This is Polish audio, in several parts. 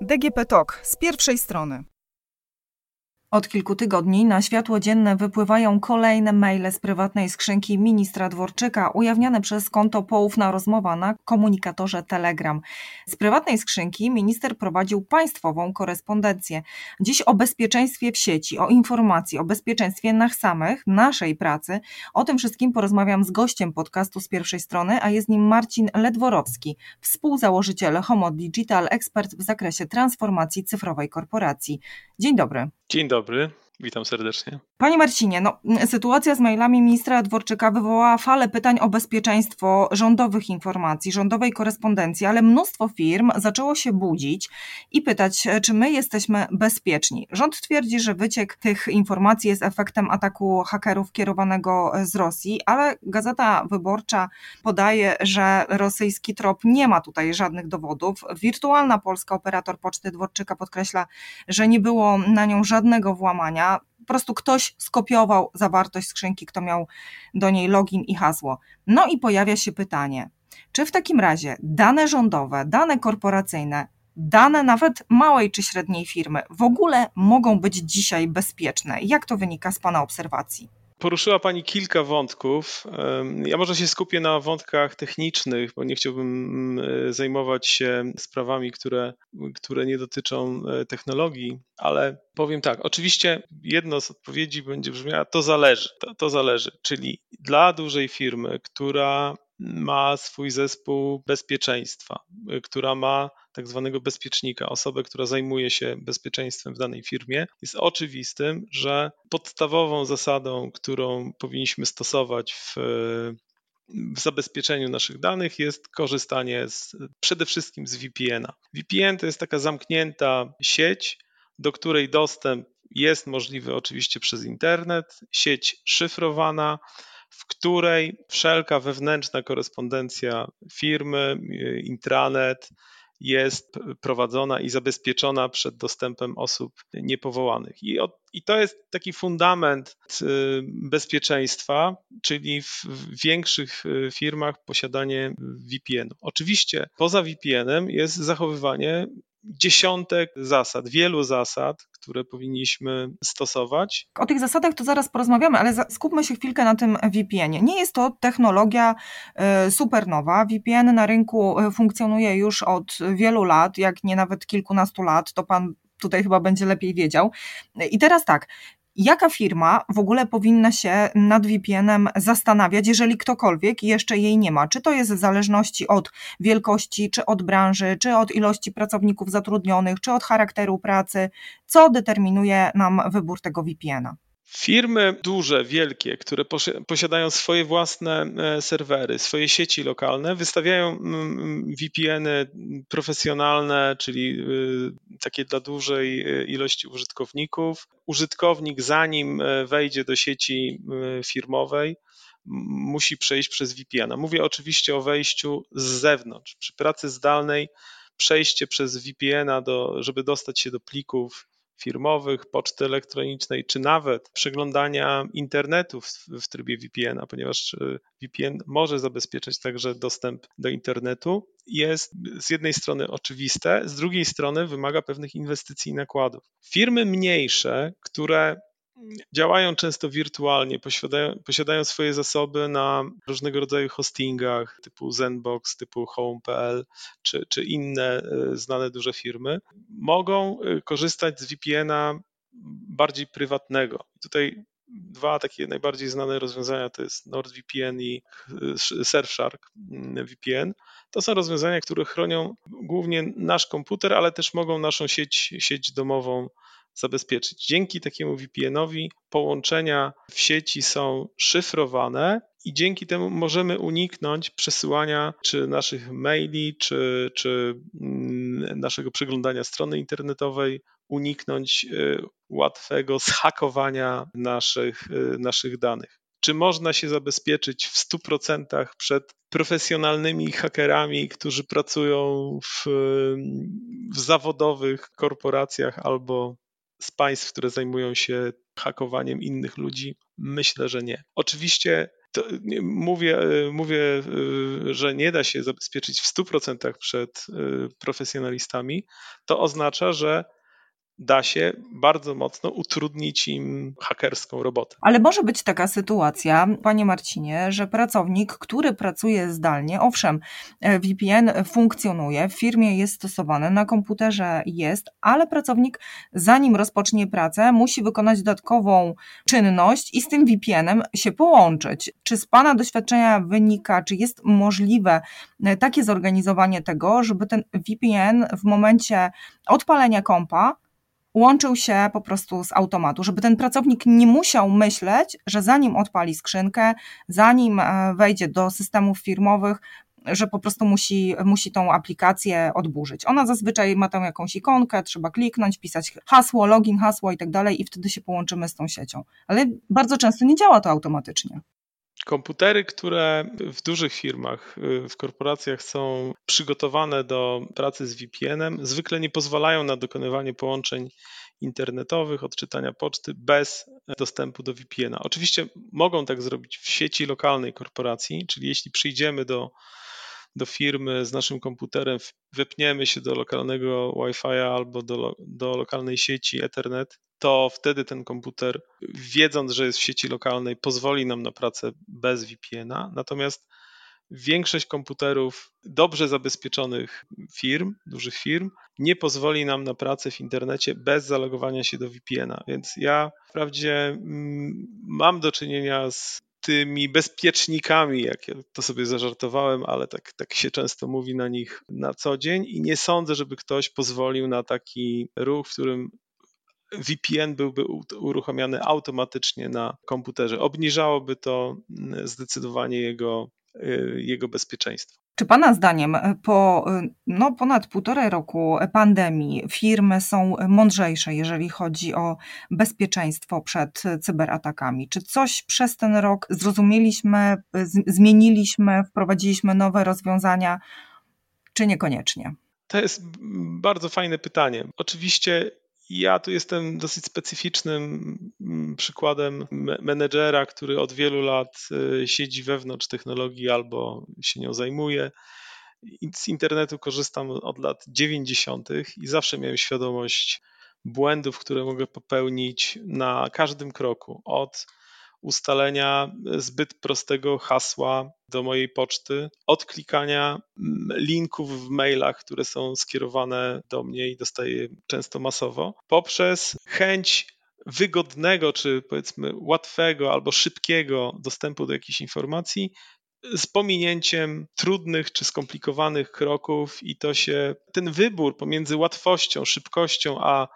DGP TOK z pierwszej strony. Od kilku tygodni na światło dzienne wypływają kolejne maile z prywatnej skrzynki ministra Dworczyka, ujawniane przez konto Poufna Rozmowa na komunikatorze Telegram. Z prywatnej skrzynki minister prowadził państwową korespondencję. Dziś o bezpieczeństwie w sieci, o informacji, o bezpieczeństwie nas samych, naszej pracy. O tym wszystkim porozmawiam z gościem podcastu z pierwszej strony, a jest nim Marcin Ledworowski, współzałożyciel Homo Digital, ekspert w zakresie transformacji cyfrowej korporacji. Dzień dobry. Dzień dobry. dobry. Witam serdecznie. Panie Marcinie, no, sytuacja z mailami ministra Dworczyka wywołała falę pytań o bezpieczeństwo rządowych informacji, rządowej korespondencji, ale mnóstwo firm zaczęło się budzić i pytać, czy my jesteśmy bezpieczni. Rząd twierdzi, że wyciek tych informacji jest efektem ataku hakerów kierowanego z Rosji, ale Gazeta Wyborcza podaje, że rosyjski trop nie ma tutaj żadnych dowodów. Wirtualna Polska, operator Poczty Dworczyka podkreśla, że nie było na nią żadnego włamania po prostu ktoś skopiował zawartość skrzynki, kto miał do niej login i hasło. No i pojawia się pytanie, czy w takim razie dane rządowe, dane korporacyjne, dane nawet małej czy średniej firmy w ogóle mogą być dzisiaj bezpieczne? Jak to wynika z Pana obserwacji? Poruszyła Pani kilka wątków. Ja może się skupię na wątkach technicznych, bo nie chciałbym mm, zajmować się sprawami, które, które nie dotyczą e, technologii, ale powiem tak. Oczywiście jedno z odpowiedzi będzie brzmiała: to zależy. To, to zależy. Czyli dla dużej firmy, która ma swój zespół bezpieczeństwa, y, która ma tak zwanego bezpiecznika, osobę, która zajmuje się bezpieczeństwem w danej firmie, jest oczywistym, że podstawową zasadą, którą powinniśmy stosować w, w zabezpieczeniu naszych danych jest korzystanie z, przede wszystkim z VPN-a. VPN to jest taka zamknięta sieć, do której dostęp jest możliwy oczywiście przez internet, sieć szyfrowana, w której wszelka wewnętrzna korespondencja firmy, intranet jest prowadzona i zabezpieczona przed dostępem osób niepowołanych. I, od, i to jest taki fundament y, bezpieczeństwa, czyli w większych y, firmach posiadanie VPN-u. Oczywiście poza VPN-em jest zachowywanie dziesiątek zasad, wielu zasad, które powinniśmy stosować. O tych zasadach to zaraz porozmawiamy, ale skupmy się chwilkę na tym VPN-ie. Nie jest to technologia y, super nowa. VPN na rynku y, funkcjonuje już od wielu lat, jak nie nawet kilkunastu lat, to pan tutaj chyba będzie lepiej wiedział. I teraz tak, Jaka firma w ogóle powinna się nad VPN-em zastanawiać, jeżeli ktokolwiek jeszcze jej nie ma? Czy to jest w zależności od wielkości, czy od branży, czy od ilości pracowników zatrudnionych, czy od charakteru pracy? Co determinuje nam wybór tego VPN-a? Firmy duże, wielkie, które posiadają swoje własne e, serwery, swoje sieci lokalne, wystawiają VPN-y profesjonalne, czyli y, takie dla dużej y, ilości użytkowników. Użytkownik, zanim e, wejdzie do sieci firmowej, musi przejść przez VPN-a. Mówię oczywiście o wejściu z zewnątrz. Przy pracy zdalnej przejście przez VPN-a, do, żeby dostać się do plików firmowych, poczty elektronicznej, czy nawet przeglądania internetu w, w trybie VPN-a, ponieważ e, VPN może zabezpieczać także dostęp do internetu, jest z jednej strony oczywiste, z drugiej strony wymaga pewnych inwestycji i nakładów. Firmy mniejsze, które działają często wirtualnie, posiadają, posiadają swoje zasoby na różnego rodzaju hostingach typu Zenbox, typu Home.pl czy, czy inne e, znane duże firmy, mogą e, korzystać z VPN-a bardziej prywatnego. Tutaj dwa takie najbardziej znane rozwiązania to jest NordVPN i e, Surfshark mm, VPN. To są rozwiązania, które chronią głównie nasz komputer, ale też mogą naszą sieć, sieć domową zabezpieczyć. Dzięki takiemu VPN-owi połączenia w sieci są szyfrowane i dzięki temu możemy uniknąć przesyłania czy naszych maili, czy, czy mm, naszego przeglądania strony internetowej, uniknąć y, łatwego zhakowania naszych, y, naszych danych. Czy można się zabezpieczyć w 100% przed profesjonalnymi hakerami, którzy pracują w, w zawodowych korporacjach albo z państw, które zajmują się hakowaniem innych ludzi? Myślę, że nie. Oczywiście mówię, mówię, że nie da się zabezpieczyć w 100% przed profesjonalistami. To oznacza, że da się bardzo mocno utrudnić im hakerską robotę. Ale może być taka sytuacja, panie Marcinie, że pracownik, który pracuje zdalnie, owszem, e, VPN funkcjonuje, w firmie jest stosowany, na komputerze jest, ale pracownik zanim rozpocznie pracę, musi wykonać dodatkową czynność i z tym VPN-em się połączyć. Czy z pana doświadczenia wynika, czy jest możliwe e, takie zorganizowanie tego, żeby ten VPN w momencie odpalenia kompa łączył się po prostu z automatu, żeby ten pracownik nie musiał myśleć, że zanim odpali skrzynkę, zanim e, wejdzie do systemów firmowych, że po prostu musi, musi tą aplikację odburzyć. Ona zazwyczaj ma tam jakąś ikonkę, trzeba kliknąć, pisać hasło, login, hasło i tak dalej i wtedy się połączymy z tą siecią. Ale bardzo często nie działa to automatycznie. Komputery, które w dużych firmach, y, w korporacjach są przygotowane do pracy z VPN-em, zwykle nie pozwalają na dokonywanie połączeń internetowych, odczytania poczty bez dostępu do VPN-a. Oczywiście mogą tak zrobić w sieci lokalnej korporacji, czyli jeśli przyjdziemy do do firmy z naszym komputerem, wepniemy się do lokalnego Wi-Fi albo do, do lokalnej sieci Ethernet, to wtedy ten komputer, wiedząc, że jest w sieci lokalnej, pozwoli nam na pracę bez VPN-a. Natomiast większość komputerów dobrze zabezpieczonych firm, dużych firm, nie pozwoli nam na pracę w internecie bez zalogowania się do VPN-a. Więc ja wprawdzie mm, mam do czynienia z tymi bezpiecznikami, jak ja to sobie zażartowałem, ale tak, tak się często mówi na nich na co dzień i nie sądzę, żeby ktoś pozwolił na taki ruch, w którym VPN byłby uruchamiany automatycznie na komputerze. Obniżałoby to mm, zdecydowanie jego, y, jego bezpieczeństwo. Czy Pana zdaniem e, po e, no, ponad półtorej roku pandemii firmy są mądrzejsze, jeżeli chodzi o bezpieczeństwo przed cyberatakami? Czy coś przez ten rok zrozumieliśmy, zmieniliśmy, wprowadziliśmy nowe rozwiązania, czy niekoniecznie? To jest bardzo fajne pytanie. Oczywiście ja tu jestem dosyć specyficznym mm, przykładem menedżera, który od wielu lat y, siedzi wewnątrz technologii albo się nią zajmuje. Z internetu korzystam od lat 90. i zawsze miałem świadomość błędów, które mogę popełnić na każdym kroku. Od ustalenia zbyt prostego hasła do mojej poczty, odklikania linków w mailach, które są skierowane do mnie i dostaję często masowo, poprzez chęć wygodnego, czy powiedzmy łatwego albo szybkiego dostępu do jakichś informacji, z pominięciem trudnych czy skomplikowanych kroków, i to się ten wybór pomiędzy łatwością, szybkością a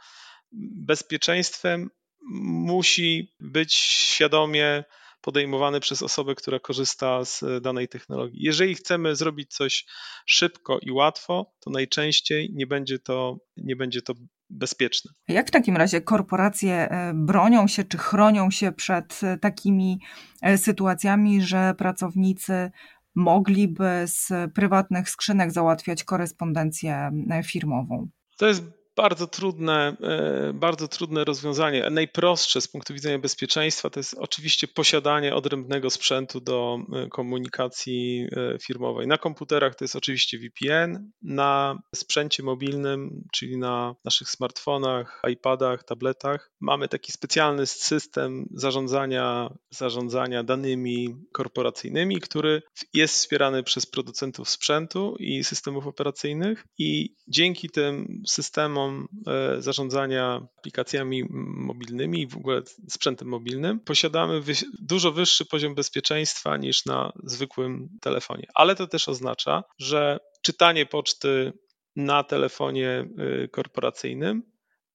bezpieczeństwem musi być świadomie podejmowany przez osobę, która korzysta z danej technologii. Jeżeli chcemy zrobić coś szybko i łatwo, to najczęściej nie będzie to, nie będzie to bezpieczne. Jak w takim razie korporacje e, bronią się czy chronią się przed e, takimi e, sytuacjami, że pracownicy mogliby z prywatnych skrzynek załatwiać korespondencję firmową? To jest bardzo trudne, e, bardzo trudne rozwiązanie. Najprostsze z punktu widzenia bezpieczeństwa to jest oczywiście posiadanie odrębnego sprzętu do e, komunikacji e, firmowej. Na komputerach to jest oczywiście VPN, na sprzęcie mobilnym, czyli na naszych smartfonach, iPadach, tabletach mamy taki specjalny system zarządzania, zarządzania danymi korporacyjnymi, który jest wspierany przez producentów sprzętu i systemów operacyjnych i dzięki tym systemom E, zarządzania aplikacjami mobilnymi i w ogóle sprzętem mobilnym, posiadamy dużo wyższy poziom bezpieczeństwa niż na zwykłym telefonie. Ale to też oznacza, że czytanie poczty na telefonie e, korporacyjnym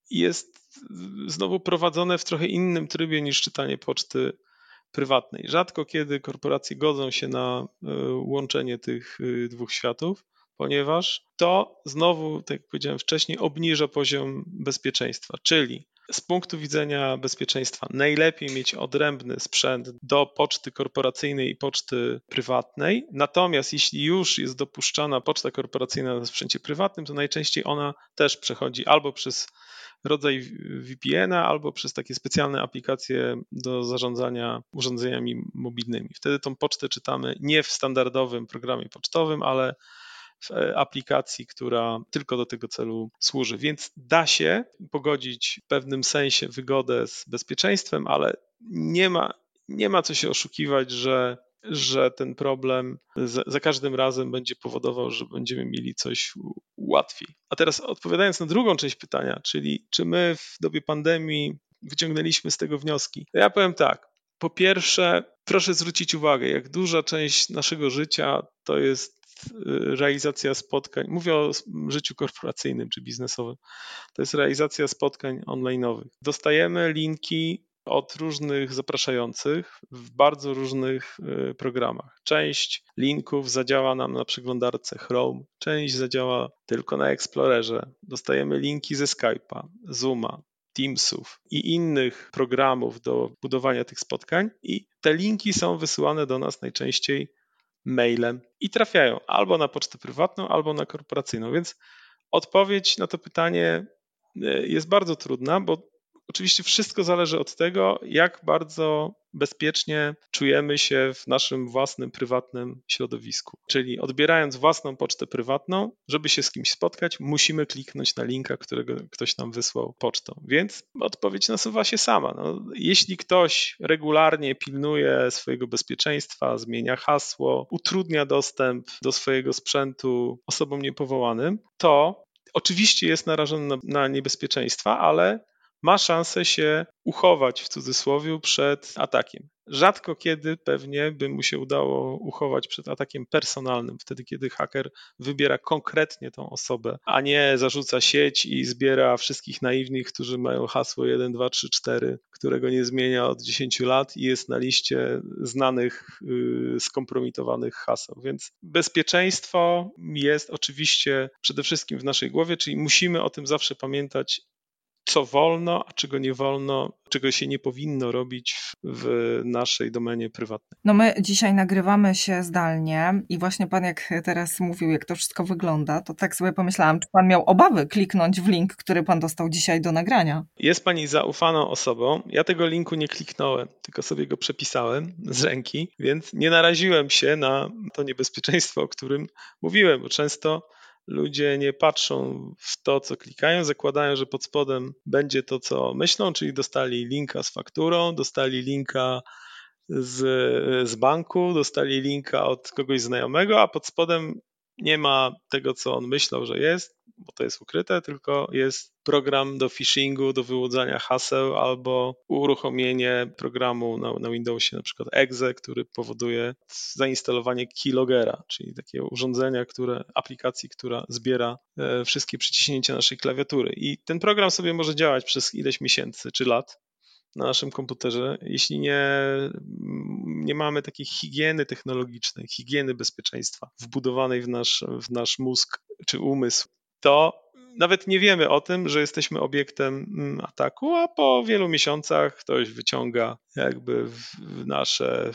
jest znowu prowadzone w trochę innym trybie niż czytanie poczty prywatnej. Rzadko kiedy korporacje godzą się na e, łączenie tych dwóch światów ponieważ to znowu, tak jak powiedziałem wcześniej, obniża poziom bezpieczeństwa, czyli z punktu widzenia bezpieczeństwa najlepiej mieć odrębny sprzęt do poczty korporacyjnej i poczty prywatnej. Natomiast jeśli już jest dopuszczana poczta korporacyjna na sprzęcie prywatnym, to najczęściej ona też przechodzi albo przez rodzaj VPN-a albo przez takie specjalne aplikacje do zarządzania urządzeniami mobilnymi. Wtedy tą pocztę czytamy nie w standardowym programie pocztowym, ale w e, aplikacji, która tylko do tego celu służy. Więc da się pogodzić w pewnym sensie wygodę z bezpieczeństwem, ale nie ma, nie ma co się oszukiwać, że że ten problem za, za, każdym razem będzie powodował, że będziemy mieli coś łatwiej. A teraz odpowiadając na drugą część pytania, czyli czy my w dobie pandemii wyciągnęliśmy z tego wnioski? Ja powiem tak. Po pierwsze, proszę zwrócić uwagę, jak duża część naszego życia to jest y, realizacja spotkań. Mówię o życiu korporacyjnym czy biznesowym. To jest realizacja spotkań online'owych. Dostajemy linki od różnych zapraszających w bardzo różnych y, programach. Część linków zadziała nam na przeglądarce Chrome, część zadziała tylko na Explorerze. Dostajemy linki ze Skype'a, Zooma, Teamsów i innych programów do budowania tych spotkań, i te linki są wysyłane do nas najczęściej mailem i trafiają albo na pocztę prywatną, albo na korporacyjną. Więc odpowiedź na to pytanie y, jest bardzo trudna, bo Oczywiście wszystko zależy od tego, jak bardzo bezpiecznie czujemy się w naszym własnym, prywatnym środowisku. Czyli odbierając własną pocztę prywatną, żeby się z kimś spotkać, musimy kliknąć na linka, którego ktoś nam wysłał pocztą. Więc odpowiedź nasuwa się sama. No, jeśli ktoś regularnie pilnuje swojego bezpieczeństwa, zmienia hasło, utrudnia dostęp do swojego sprzętu osobom niepowołanym, to oczywiście jest narażony na, na niebezpieczeństwa, ale ma szansę się uchować w cudzysłowie przed atakiem. Rzadko kiedy pewnie by mu się udało uchować przed atakiem personalnym, wtedy kiedy haker wybiera konkretnie tą osobę, a nie zarzuca sieć i zbiera wszystkich naiwnych, którzy mają hasło 1, 2, 3, 4, którego nie zmienia od 10 lat i jest na liście znanych, yy, skompromitowanych haseł. Więc bezpieczeństwo jest oczywiście przede wszystkim w naszej głowie, czyli musimy o tym zawsze pamiętać co wolno, a czego nie wolno, czego się nie powinno robić w naszej domenie prywatnej. No my dzisiaj nagrywamy się zdalnie i właśnie pan jak teraz mówił, jak to wszystko wygląda, to tak sobie pomyślałam, czy pan miał obawy kliknąć w link, który pan dostał dzisiaj do nagrania? Jest pani zaufaną osobą. Ja tego linku nie kliknąłem, tylko sobie go przepisałem z ręki, więc nie naraziłem się na to niebezpieczeństwo, o którym mówiłem, bo często ludzie nie patrzą w to, co klikają, zakładają, że pod spodem będzie to, co myślą, czyli dostali linka z fakturą, dostali linka z, z banku, dostali linka od kogoś znajomego, a pod spodem nie ma tego, co on myślał, że jest, bo to jest ukryte, tylko jest program do phishingu, do wyłudzania haseł albo uruchomienie programu na, na Windowsie, na przykład exe, który powoduje zainstalowanie keylogera, czyli takiego urządzenia, które, aplikacji, która zbiera e, wszystkie przyciśnięcia naszej klawiatury. I ten program sobie może działać przez ileś miesięcy czy lat, na naszym komputerze, jeśli nie, nie mamy takiej higieny technologicznej, higieny bezpieczeństwa wbudowanej w nasz, w nasz mózg czy umysł, to nawet nie wiemy o tym, że jesteśmy obiektem mm, ataku, a po wielu miesiącach ktoś wyciąga jakby nasze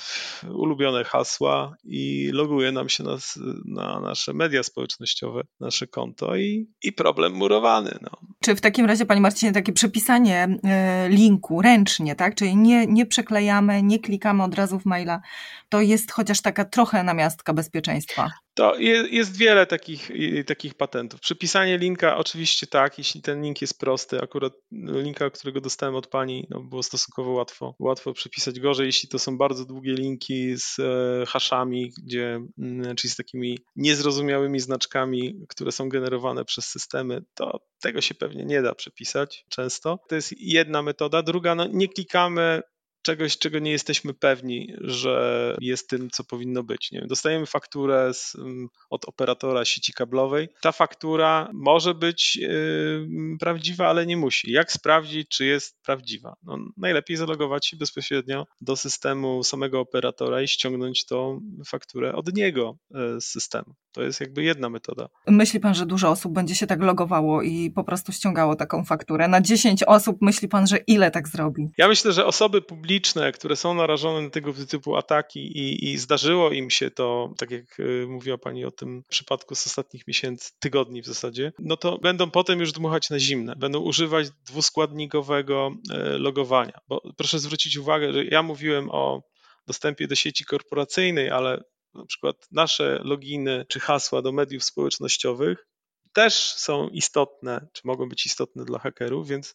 ulubione hasła i loguje nam się na, na nasze media społecznościowe, nasze konto i, i problem murowany. No. Czy w takim razie, Panie Marcinie, takie przepisanie e, linku ręcznie, tak? Czyli nie, nie przeklejamy, nie klikamy od razu w maila, to jest chociaż taka trochę namiastka bezpieczeństwa. To jest wiele takich, takich patentów. Przypisanie linka oczywiście tak, jeśli ten link jest prosty. Akurat linka, którego dostałem od pani, no było stosunkowo łatwo, łatwo przypisać gorzej, jeśli to są bardzo długie linki z e, haszami, gdzie, mm, czyli z takimi niezrozumiałymi znaczkami, które są generowane przez systemy, to tego się pewnie nie da przepisać często. To jest jedna metoda. Druga, no nie klikamy czegoś, czego nie jesteśmy pewni, że jest tym, co powinno być. Nie wiem, dostajemy fakturę z, mm, od operatora sieci kablowej. Ta faktura może być yy, prawdziwa, ale nie musi. Jak sprawdzić, czy jest prawdziwa? No, najlepiej zalogować się bezpośrednio do systemu samego operatora i ściągnąć tą fakturę od niego yy, z systemu. To jest jakby jedna metoda. Myśli pan, że dużo osób będzie się tak logowało i po prostu ściągało taką fakturę? Na 10 osób myśli pan, że ile tak zrobi? Ja myślę, że osoby publiczne które są narażone na tego typu ataki i, i zdarzyło im się to, tak jak y, mówiła Pani o tym przypadku z ostatnich miesięcy, tygodni w zasadzie, no to będą potem już dmuchać na zimne, będą używać dwuskładnikowego e, logowania. Bo proszę zwrócić uwagę, że ja mówiłem o dostępie do sieci korporacyjnej, ale na przykład nasze loginy czy hasła do mediów społecznościowych też są istotne, czy mogą być istotne dla hakerów, więc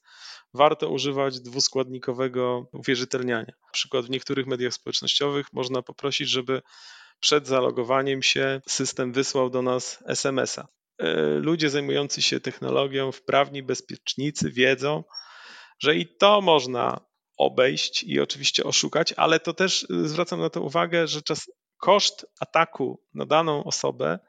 warto używać dwuskładnikowego uwierzytelniania. Na przykład w niektórych mediach społecznościowych można poprosić, żeby przed zalogowaniem się system wysłał do nas SMS-a. E, ludzie zajmujący się technologią, wprawni bezpiecznicy wiedzą, że i to można obejść i oczywiście oszukać, ale to też y, zwracam na to uwagę, że czas, koszt ataku na daną osobę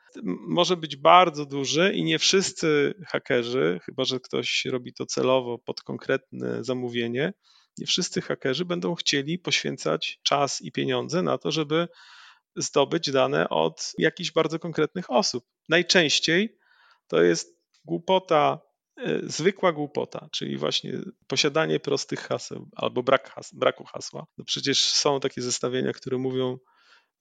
może być bardzo duży i nie wszyscy hakerzy, chyba że ktoś robi to celowo pod konkretne zamówienie, nie wszyscy hakerzy będą chcieli poświęcać czas i pieniądze na to, żeby zdobyć dane od jakichś bardzo konkretnych osób. Najczęściej to jest głupota, e, zwykła głupota, czyli właśnie posiadanie prostych haseł albo brak has braku hasła. No przecież są takie zestawienia, które mówią,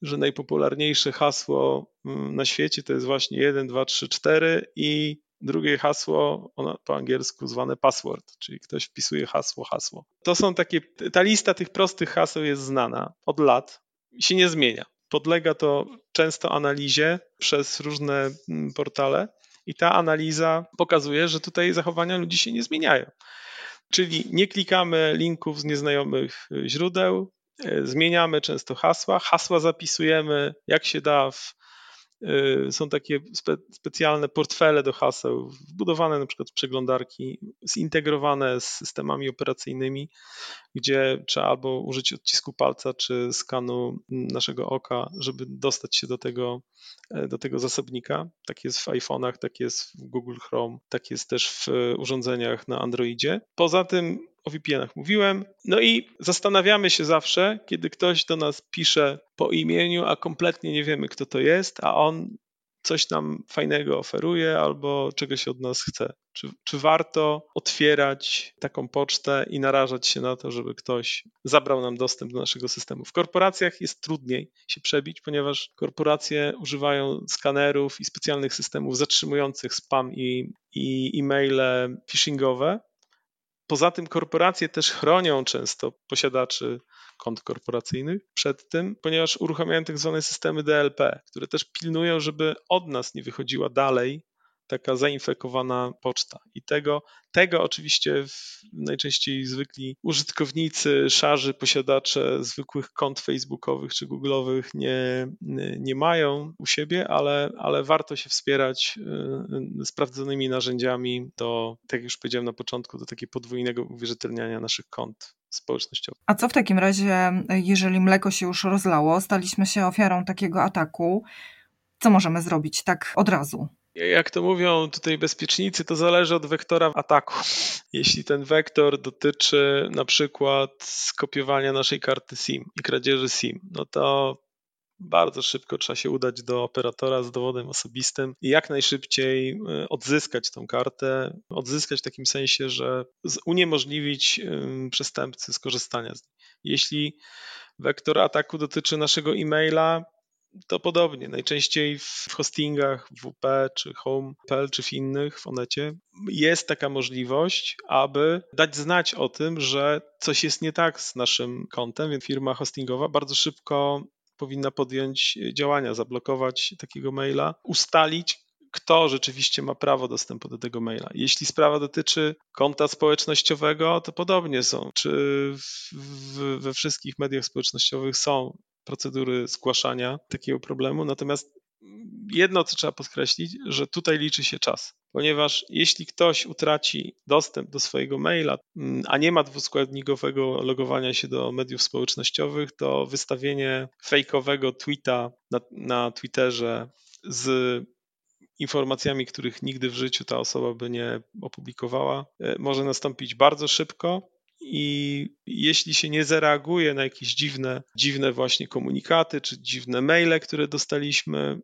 że najpopularniejsze hasło mm, na świecie to jest właśnie 1, 2, 3, 4 i drugie hasło, po angielsku zwane password, czyli ktoś wpisuje hasło, hasło. To są takie, ta lista tych prostych haseł jest znana od lat i się nie zmienia. Podlega to często analizie przez różne mm, portale i ta analiza pokazuje, że tutaj zachowania ludzi się nie zmieniają. Czyli nie klikamy linków z nieznajomych źródeł, E, zmieniamy często hasła. Hasła zapisujemy jak się da. W, e, są takie spe, specjalne portfele do haseł, wbudowane na przykład w przeglądarki, zintegrowane z systemami operacyjnymi, gdzie trzeba albo użyć odcisku palca czy skanu naszego oka, żeby dostać się do tego, e, do tego zasobnika. Tak jest w iPhone'ach, tak jest w Google Chrome, tak jest też w urządzeniach na Androidzie. Poza tym o VPN-ach mówiłem. No i zastanawiamy się zawsze, kiedy ktoś do nas pisze po imieniu, a kompletnie nie wiemy, kto to jest, a on coś nam fajnego oferuje albo czegoś od nas chce. Czy, czy warto otwierać taką pocztę i narażać się na to, żeby ktoś zabrał nam dostęp do naszego systemu? W korporacjach jest trudniej się przebić, ponieważ korporacje używają skanerów i specjalnych systemów zatrzymujących spam i, i e-maile phishingowe, Poza tym korporacje też chronią często posiadaczy kont korporacyjnych przed tym, ponieważ uruchamiają tak zwane systemy DLP, które też pilnują, żeby od nas nie wychodziła dalej taka zainfekowana poczta. I tego, tego oczywiście najczęściej zwykli użytkownicy, szarzy, posiadacze zwykłych kont facebookowych czy googlowych nie, nie mają u siebie, ale, ale warto się wspierać y, sprawdzonymi narzędziami do, tak jak już powiedziałem na początku, do takiego podwójnego uwierzytelniania naszych kont społecznościowych. A co w takim razie, jeżeli mleko się już rozlało, staliśmy się ofiarą takiego ataku, co możemy zrobić tak od razu? Jak to mówią tutaj bezpiecznicy, to zależy od wektora ataku. Jeśli ten wektor dotyczy na przykład skopiowania naszej karty SIM i kradzieży SIM, no to bardzo szybko trzeba się udać do operatora z dowodem osobistym i jak najszybciej y, odzyskać tą kartę. Odzyskać w takim sensie, że uniemożliwić przestępcy skorzystania z niej. Jeśli wektor ataku dotyczy naszego e-maila, to podobnie. Najczęściej w hostingach WP, czy Home.pl, czy w innych, w Onecie, jest taka możliwość, aby dać znać o tym, że coś jest nie tak z naszym kontem, więc firma hostingowa bardzo szybko powinna podjąć działania, zablokować takiego maila, ustalić, kto rzeczywiście ma prawo dostępu do tego maila. Jeśli sprawa dotyczy konta społecznościowego, to podobnie są. Czy w, w, we wszystkich mediach społecznościowych są procedury zgłaszania takiego problemu. Natomiast jedno, co trzeba podkreślić, że tutaj liczy się czas, ponieważ jeśli ktoś utraci dostęp do swojego maila, mm, a nie ma dwuskładnikowego logowania się do mediów społecznościowych, to wystawienie fejkowego tweeta na, na Twitterze z informacjami, których nigdy w życiu ta osoba by nie opublikowała, e, może nastąpić bardzo szybko i jeśli się nie zareaguje na jakieś dziwne, dziwne właśnie komunikaty czy dziwne maile, które dostaliśmy,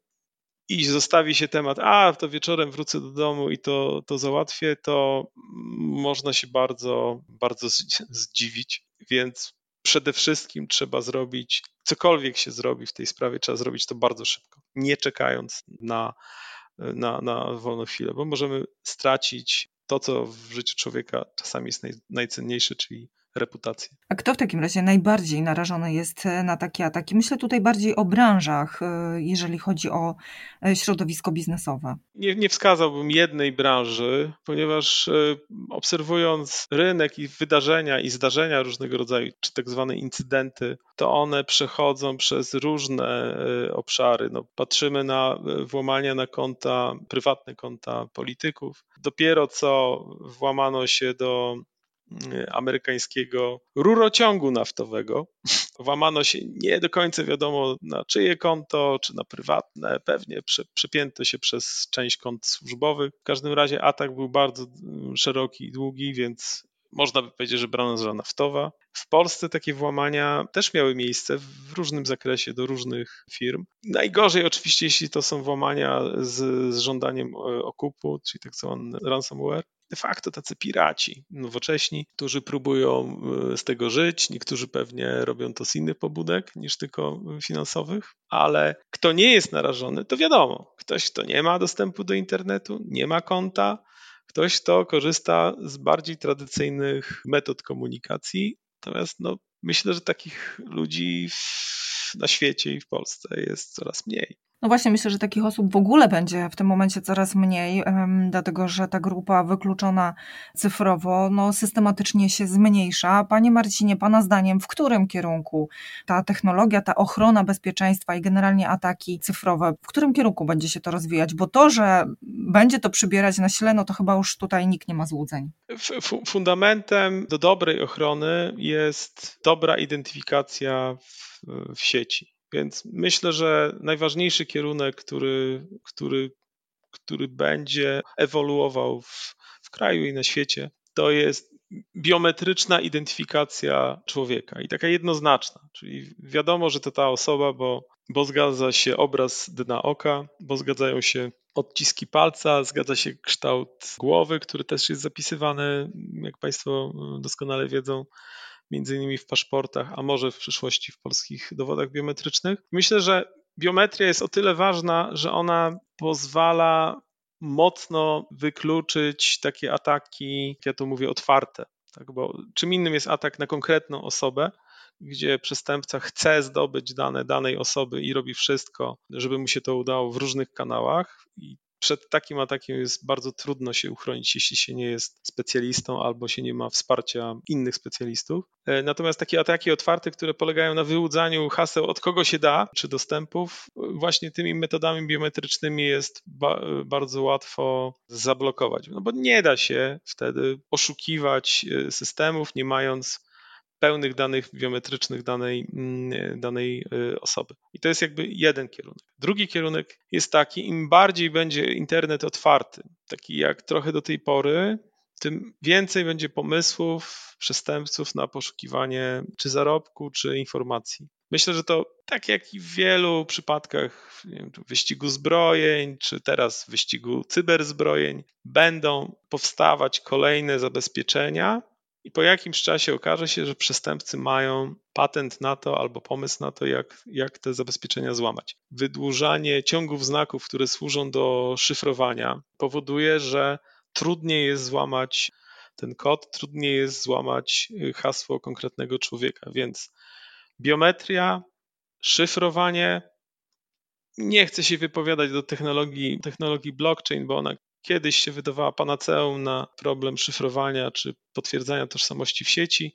i zostawi się temat, a to wieczorem wrócę do domu i to, to załatwię, to można się bardzo, bardzo zdziwić. Więc przede wszystkim trzeba zrobić, cokolwiek się zrobi w tej sprawie, trzeba zrobić to bardzo szybko, nie czekając na, na, na wolną chwilę, bo możemy stracić to, co w życiu człowieka czasami jest naj, najcenniejsze, czyli reputację. A kto w takim razie najbardziej narażony jest e, na takie ataki? Myślę tutaj bardziej o branżach, e, jeżeli chodzi o e, środowisko biznesowe. Nie, nie wskazałbym jednej branży, ponieważ obserwując rynek i wydarzenia i zdarzenia różnego rodzaju, czy tak zwane incydenty, to one przechodzą przez różne obszary. No, patrzymy na włamania na konta, prywatne konta polityków. Dopiero co włamano się do amerykańskiego rurociągu naftowego. Włamano się nie do końca wiadomo na czyje konto, czy na prywatne, pewnie prze, przepięto się przez część kont służbowych. W każdym razie atak był bardzo y, szeroki i długi, więc można by powiedzieć, że branża naftowa. W Polsce takie włamania też miały miejsce w różnym zakresie do różnych firm. Najgorzej oczywiście, jeśli to są włamania z, z żądaniem e, okupu, czyli tak zwany ransomware de facto tacy piraci nowocześni, którzy próbują e, z tego żyć. Niektórzy pewnie robią to z innych pobudek niż tylko finansowych, ale kto nie jest narażony, to wiadomo. Ktoś, kto nie ma dostępu do internetu, nie ma konta, ktoś, kto korzysta z bardziej tradycyjnych metod komunikacji. Natomiast no, myślę, że takich ludzi w, na świecie i w Polsce jest coraz mniej. No właśnie, myślę, że takich osób w ogóle będzie w tym momencie coraz mniej, dlatego że ta grupa wykluczona cyfrowo no, systematycznie się zmniejsza. Panie Marcinie, Pana zdaniem, w którym kierunku ta technologia, ta ochrona bezpieczeństwa i generalnie ataki cyfrowe, w którym kierunku będzie się to rozwijać? Bo to, że będzie to przybierać na sile, no to chyba już tutaj nikt nie ma złudzeń. Fundamentem do dobrej ochrony jest dobra identyfikacja w, w sieci. Więc myślę, że najważniejszy kierunek, który, który, który będzie ewoluował w, w kraju i na świecie, to jest biometryczna identyfikacja człowieka i taka jednoznaczna, czyli wiadomo, że to ta osoba, bo, bo zgadza się obraz dna oka, bo zgadzają się odciski palca, zgadza się kształt głowy, który też jest zapisywany, jak Państwo doskonale wiedzą, między innymi w paszportach, a może w przyszłości w polskich dowodach biometrycznych. Myślę, że biometria jest o tyle ważna, że ona pozwala mocno wykluczyć takie ataki, ja to mówię, otwarte. Tak, bo czym innym jest atak na konkretną osobę, gdzie przestępca chce zdobyć dane danej osoby i robi wszystko, żeby mu się to udało w różnych kanałach. I przed takim atakiem jest bardzo trudno się uchronić, jeśli się nie jest specjalistą albo się nie ma wsparcia innych specjalistów. E, natomiast takie ataki otwarte, które polegają na wyłudzaniu haseł od kogo się da, czy dostępów, właśnie tymi metodami biometrycznymi jest ba bardzo łatwo zablokować. No bo nie da się wtedy oszukiwać e, systemów, nie mając pełnych danych biometrycznych danej, mm, danej y, osoby. I to jest jakby jeden kierunek. Drugi kierunek jest taki, im bardziej będzie internet otwarty, taki jak trochę do tej pory, tym więcej będzie pomysłów przestępców na poszukiwanie czy zarobku, czy informacji. Myślę, że to tak jak i w wielu przypadkach wiem, wyścigu zbrojeń, czy teraz wyścigu cyberzbrojeń, będą powstawać kolejne zabezpieczenia, i po jakimś czasie okaże się, że przestępcy mają patent na to albo pomysł na to, jak, jak te zabezpieczenia złamać. Wydłużanie ciągów znaków, które służą do szyfrowania, powoduje, że trudniej jest złamać ten kod, trudniej jest złamać y, hasło konkretnego człowieka. Więc biometria, szyfrowanie. Nie chcę się wypowiadać do technologii, technologii blockchain, bo ona kiedyś się wydawała panaceum na problem szyfrowania czy potwierdzania tożsamości w sieci,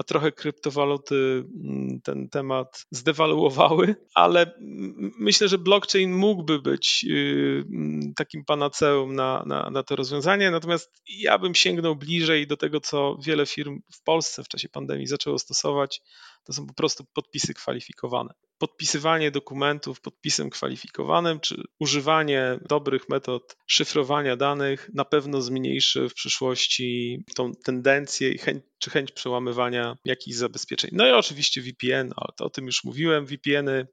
a trochę kryptowaluty mm, ten temat zdewaluowały, ale myślę, że blockchain mógłby być y, mm, takim panaceum na, na, na to rozwiązanie. Natomiast ja bym sięgnął bliżej do tego, co wiele firm w Polsce w czasie pandemii zaczęło stosować. To są po prostu podpisy kwalifikowane podpisywanie dokumentów podpisem kwalifikowanym, czy używanie dobrych metod szyfrowania danych na pewno zmniejszy w przyszłości tą tendencję i chęć, czy chęć przełamywania jakichś zabezpieczeń. No i oczywiście VPN, ale to o tym już mówiłem. VPN-y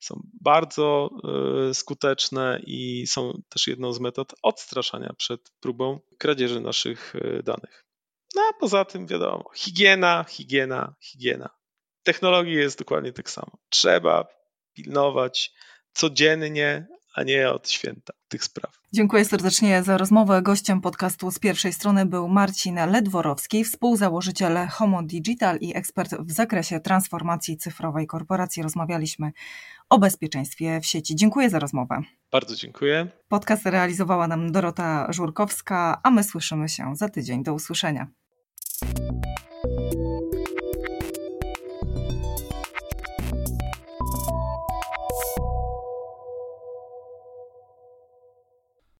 są bardzo e, skuteczne i są też jedną z metod odstraszania przed próbą kradzieży naszych e, danych. No a poza tym wiadomo, higiena, higiena, higiena. Technologii jest dokładnie tak samo. Trzeba pilnować codziennie, a nie od święta tych spraw. Dziękuję serdecznie za rozmowę. Gościem podcastu z pierwszej strony był Marcin Ledworowski, współzałożyciel Homo Digital i ekspert w zakresie transformacji cyfrowej korporacji. Rozmawialiśmy o bezpieczeństwie w sieci. Dziękuję za rozmowę. Bardzo dziękuję. Podcast realizowała nam Dorota Żurkowska, a my słyszymy się za tydzień. Do usłyszenia.